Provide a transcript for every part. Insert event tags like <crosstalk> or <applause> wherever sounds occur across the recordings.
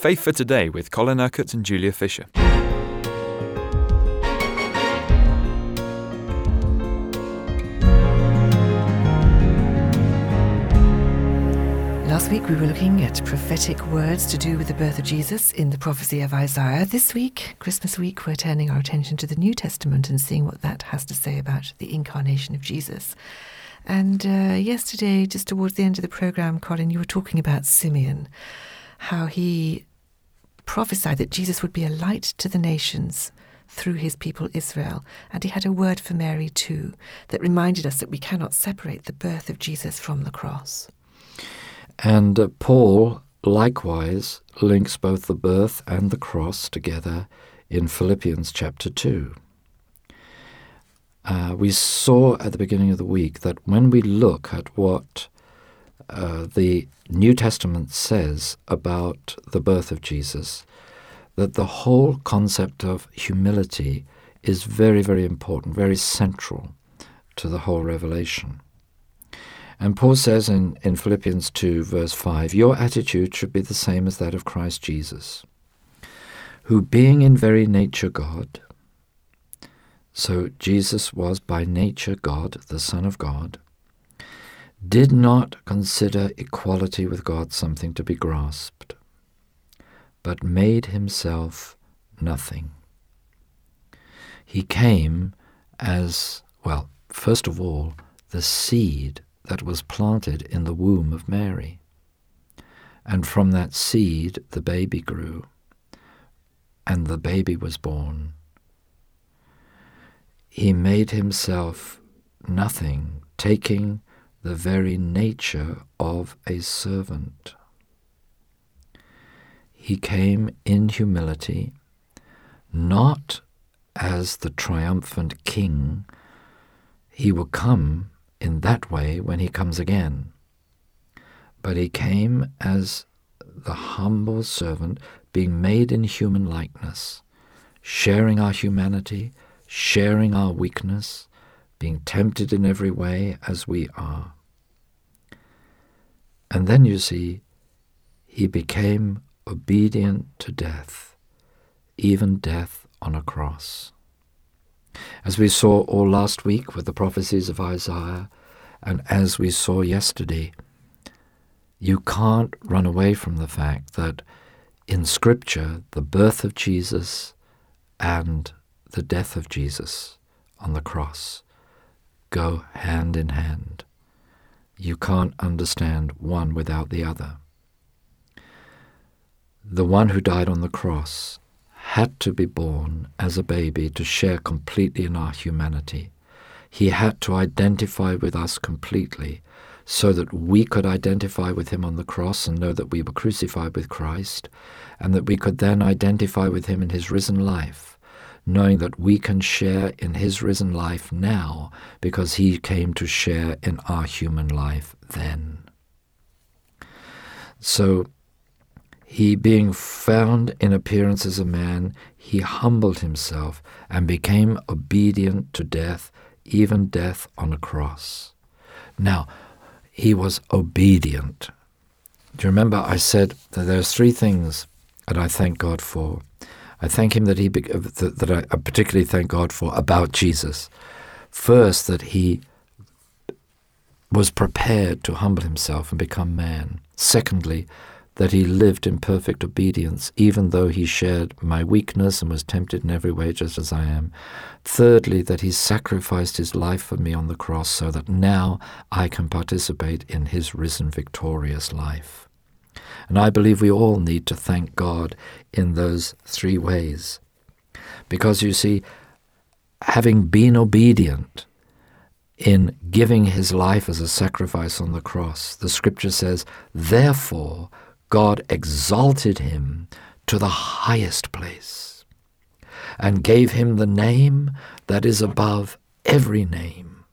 Faith for Today with Colin Urquhart and Julia Fisher. Last week we were looking at prophetic words to do with the birth of Jesus in the prophecy of Isaiah. This week, Christmas week, we're turning our attention to the New Testament and seeing what that has to say about the incarnation of Jesus. And uh, yesterday, just towards the end of the program, Colin, you were talking about Simeon, how he prophesied that Jesus would be a light to the nations through his people Israel. And he had a word for Mary too that reminded us that we cannot separate the birth of Jesus from the cross. And uh, Paul likewise links both the birth and the cross together in Philippians chapter 2. Uh, we saw at the beginning of the week that when we look at what uh, the New Testament says about the birth of Jesus, that the whole concept of humility is very, very important, very central to the whole revelation. And Paul says in, in Philippians 2, verse 5, Your attitude should be the same as that of Christ Jesus, who, being in very nature God, so Jesus was by nature God, the Son of God, did not consider equality with God something to be grasped, but made himself nothing. He came as, well, first of all, the seed that was planted in the womb of Mary. And from that seed the baby grew, and the baby was born. He made himself nothing, taking the very nature of a servant. He came in humility, not as the triumphant king. He will come in that way when he comes again. But he came as the humble servant, being made in human likeness, sharing our humanity, sharing our weakness, being tempted in every way as we are. And then you see, he became obedient to death, even death on a cross. As we saw all last week with the prophecies of Isaiah, and as we saw yesterday, you can't run away from the fact that in Scripture, the birth of Jesus and the death of Jesus on the cross go hand in hand. You can't understand one without the other. The one who died on the cross had to be born as a baby to share completely in our humanity. He had to identify with us completely so that we could identify with him on the cross and know that we were crucified with Christ, and that we could then identify with him in his risen life, knowing that we can share in his risen life now because he came to share in our human life then. So, he, being found in appearance as a man, he humbled himself and became obedient to death, even death on a cross. Now, he was obedient. Do you remember I said that there's three things that I thank God for? I thank him that he that, I particularly thank God for about Jesus. First, that he was prepared to humble himself and become man. Secondly, that he lived in perfect obedience, even though he shared my weakness and was tempted in every way just as I am. Thirdly, that he sacrificed his life for me on the cross so that now I can participate in his risen victorious life. And I believe we all need to thank God in those three ways. Because you see, having been obedient, in giving his life as a sacrifice on the cross. The scripture says, Therefore, God exalted him to the highest place and gave him the name that is above every name,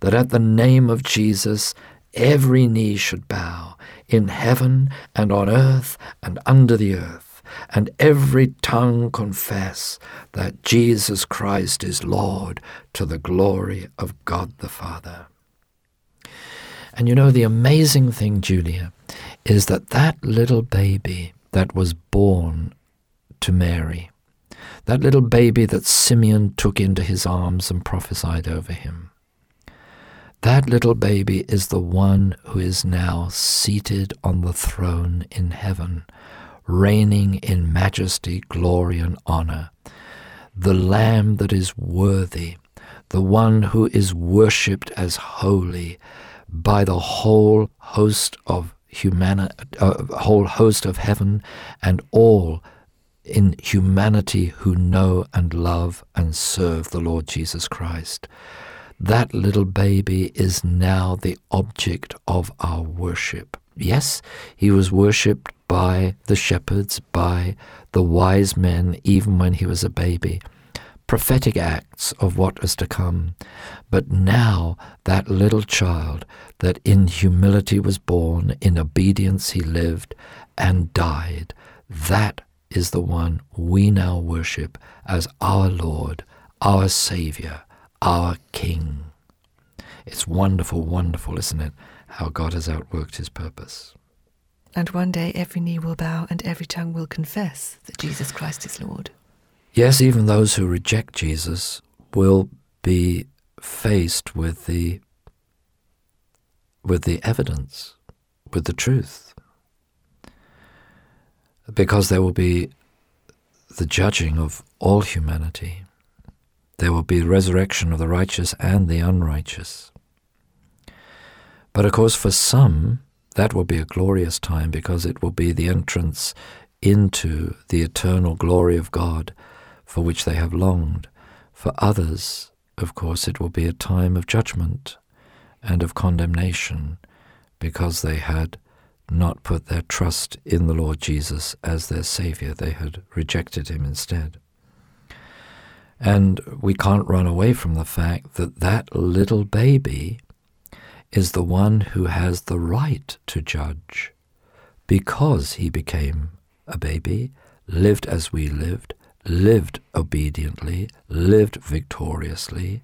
that at the name of Jesus every knee should bow in heaven and on earth and under the earth, and every tongue confess that Jesus Christ is Lord to the glory of God the Father. And you know, the amazing thing, Julia, is that that little baby that was born to Mary, that little baby that Simeon took into his arms and prophesied over him. That little baby is the one who is now seated on the throne in heaven, reigning in majesty, glory, and honor. The Lamb that is worthy, the one who is worshipped as holy by the whole host of humanity, uh, whole host of heaven and all in humanity who know and love and serve the Lord Jesus Christ. That little baby is now the object of our worship. Yes, he was worshipped by the shepherds, by the wise men, even when he was a baby. Prophetic acts of what was to come. But now that little child that in humility was born, in obedience he lived and died, that is the one we now worship as our Lord, our Savior, our King. It's wonderful, wonderful, isn't it, how God has outworked his purpose. And one day every knee will bow and every tongue will confess that Jesus Christ is Lord. Yes, even those who reject Jesus will be faced with the with the evidence, with the truth. Because there will be the judging of all humanity. There will be resurrection of the righteous and the unrighteous. But of course, for some, that will be a glorious time because it will be the entrance into the eternal glory of God for which they have longed. For others, of course, it will be a time of judgment and of condemnation because they had not put their trust in the Lord Jesus as their Savior. They had rejected Him instead. And we can't run away from the fact that that little baby is the one who has the right to judge because he became a baby, lived as we lived, lived obediently, lived victoriously,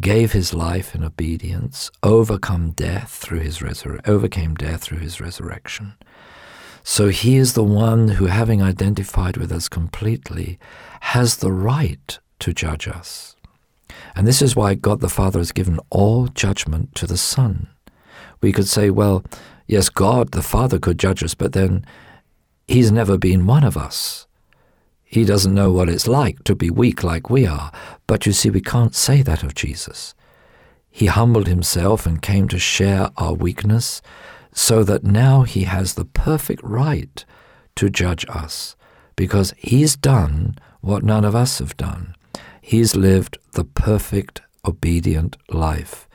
gave his life in obedience, overcome death through his resur- overcame death through his resurrection. So he is the one who, having identified with us completely, has the right to judge us. And this is why God the Father has given all judgment to the Son. We could say, well, yes, God the Father could judge us, but then he's never been one of us. He doesn't know what it's like to be weak like we are. But you see, we can't say that of Jesus. He humbled himself and came to share our weakness, so that now he has the perfect right to judge us, because he's done what none of us have done. He's lived the perfect, obedient life,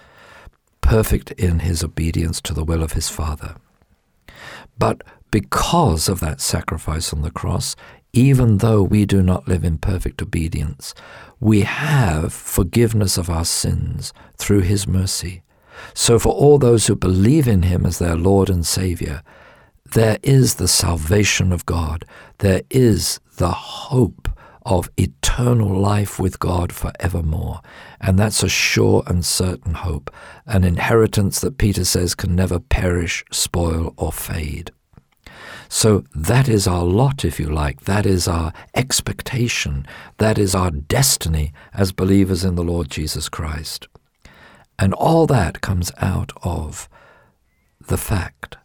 perfect in his obedience to the will of his Father. But because of that sacrifice on the cross, even though we do not live in perfect obedience, we have forgiveness of our sins through His mercy. So, for all those who believe in Him as their Lord and Savior, there is the salvation of God. There is the hope of eternal life with God forevermore. And that's a sure and certain hope, an inheritance that Peter says can never perish, spoil, or fade. So that is our lot, if you like. That is our expectation. That is our destiny as believers in the Lord Jesus Christ. And all that comes out of the fact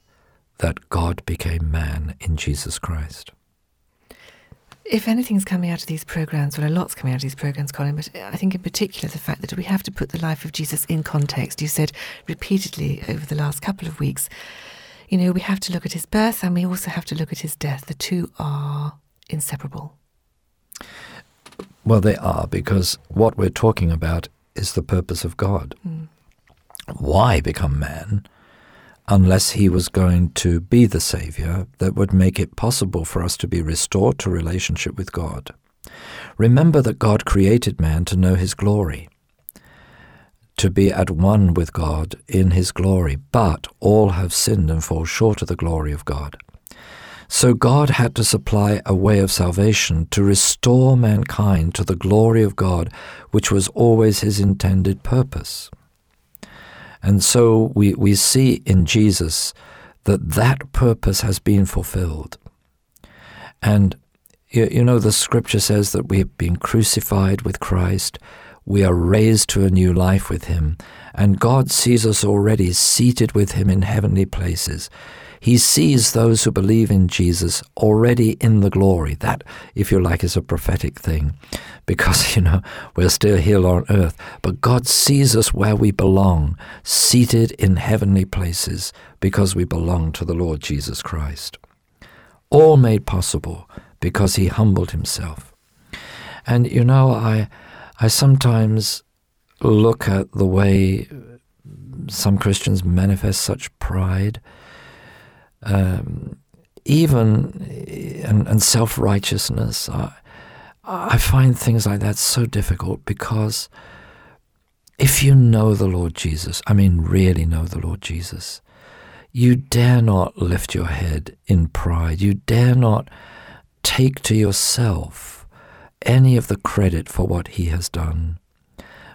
that God became man in Jesus Christ. If anything's coming out of these programs, well, a lot's coming out of these programs, Colin, but I think in particular the fact that we have to put the life of Jesus in context. You said repeatedly over the last couple of weeks you know, we have to look at his birth and we also have to look at his death. The two are inseparable. Well, they are because what we're talking about is the purpose of God. Mm. Why become man unless he was going to be the Savior that would make it possible for us to be restored to relationship with God? Remember that God created man to know his glory to be at one with God in his glory, but all have sinned and fall short of the glory of God. So God had to supply a way of salvation to restore mankind to the glory of God, which was always his intended purpose. And so we, we see in Jesus that that purpose has been fulfilled. And you, you know, the scripture says that we have been crucified with Christ, we are raised to a new life with Him, and God sees us already seated with Him in heavenly places. He sees those who believe in Jesus already in the glory. That, if you like, is a prophetic thing <laughs> because, you know, we're still here on earth. But God sees us where we belong, seated in heavenly places because we belong to the Lord Jesus Christ. All made possible because He humbled Himself. And, you know, I, I sometimes look at the way some Christians manifest such pride um, even and, and self righteousness. I, I find things like that so difficult because if you know the Lord Jesus, I mean, really know the Lord Jesus, you dare not lift your head in pride. You dare not take to yourself any of the credit for what he has done.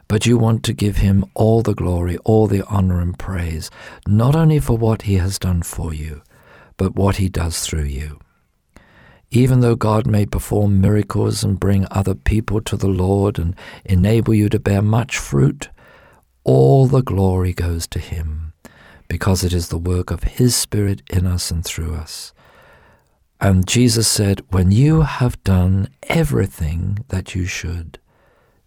But you want to give him all the glory, all the honor and praise, not only for what he has done for you, but what he does through you. Even though God may perform miracles and bring other people to the Lord and enable you to bear much fruit, all the glory goes to him because it is the work of his Spirit in us and through us. And Jesus said, When you have done everything that you should,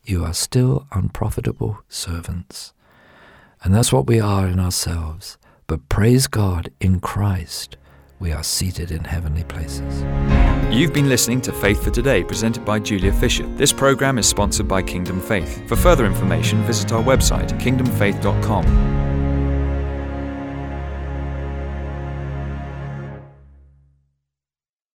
you are still unprofitable servants. And that's what we are in ourselves. But praise God in Christ we are seated in heavenly places. You've been listening to Faith for Today, presented by Julia Fisher. This program is sponsored by Kingdom Faith. For further information, visit our website, kingdomfaith.com.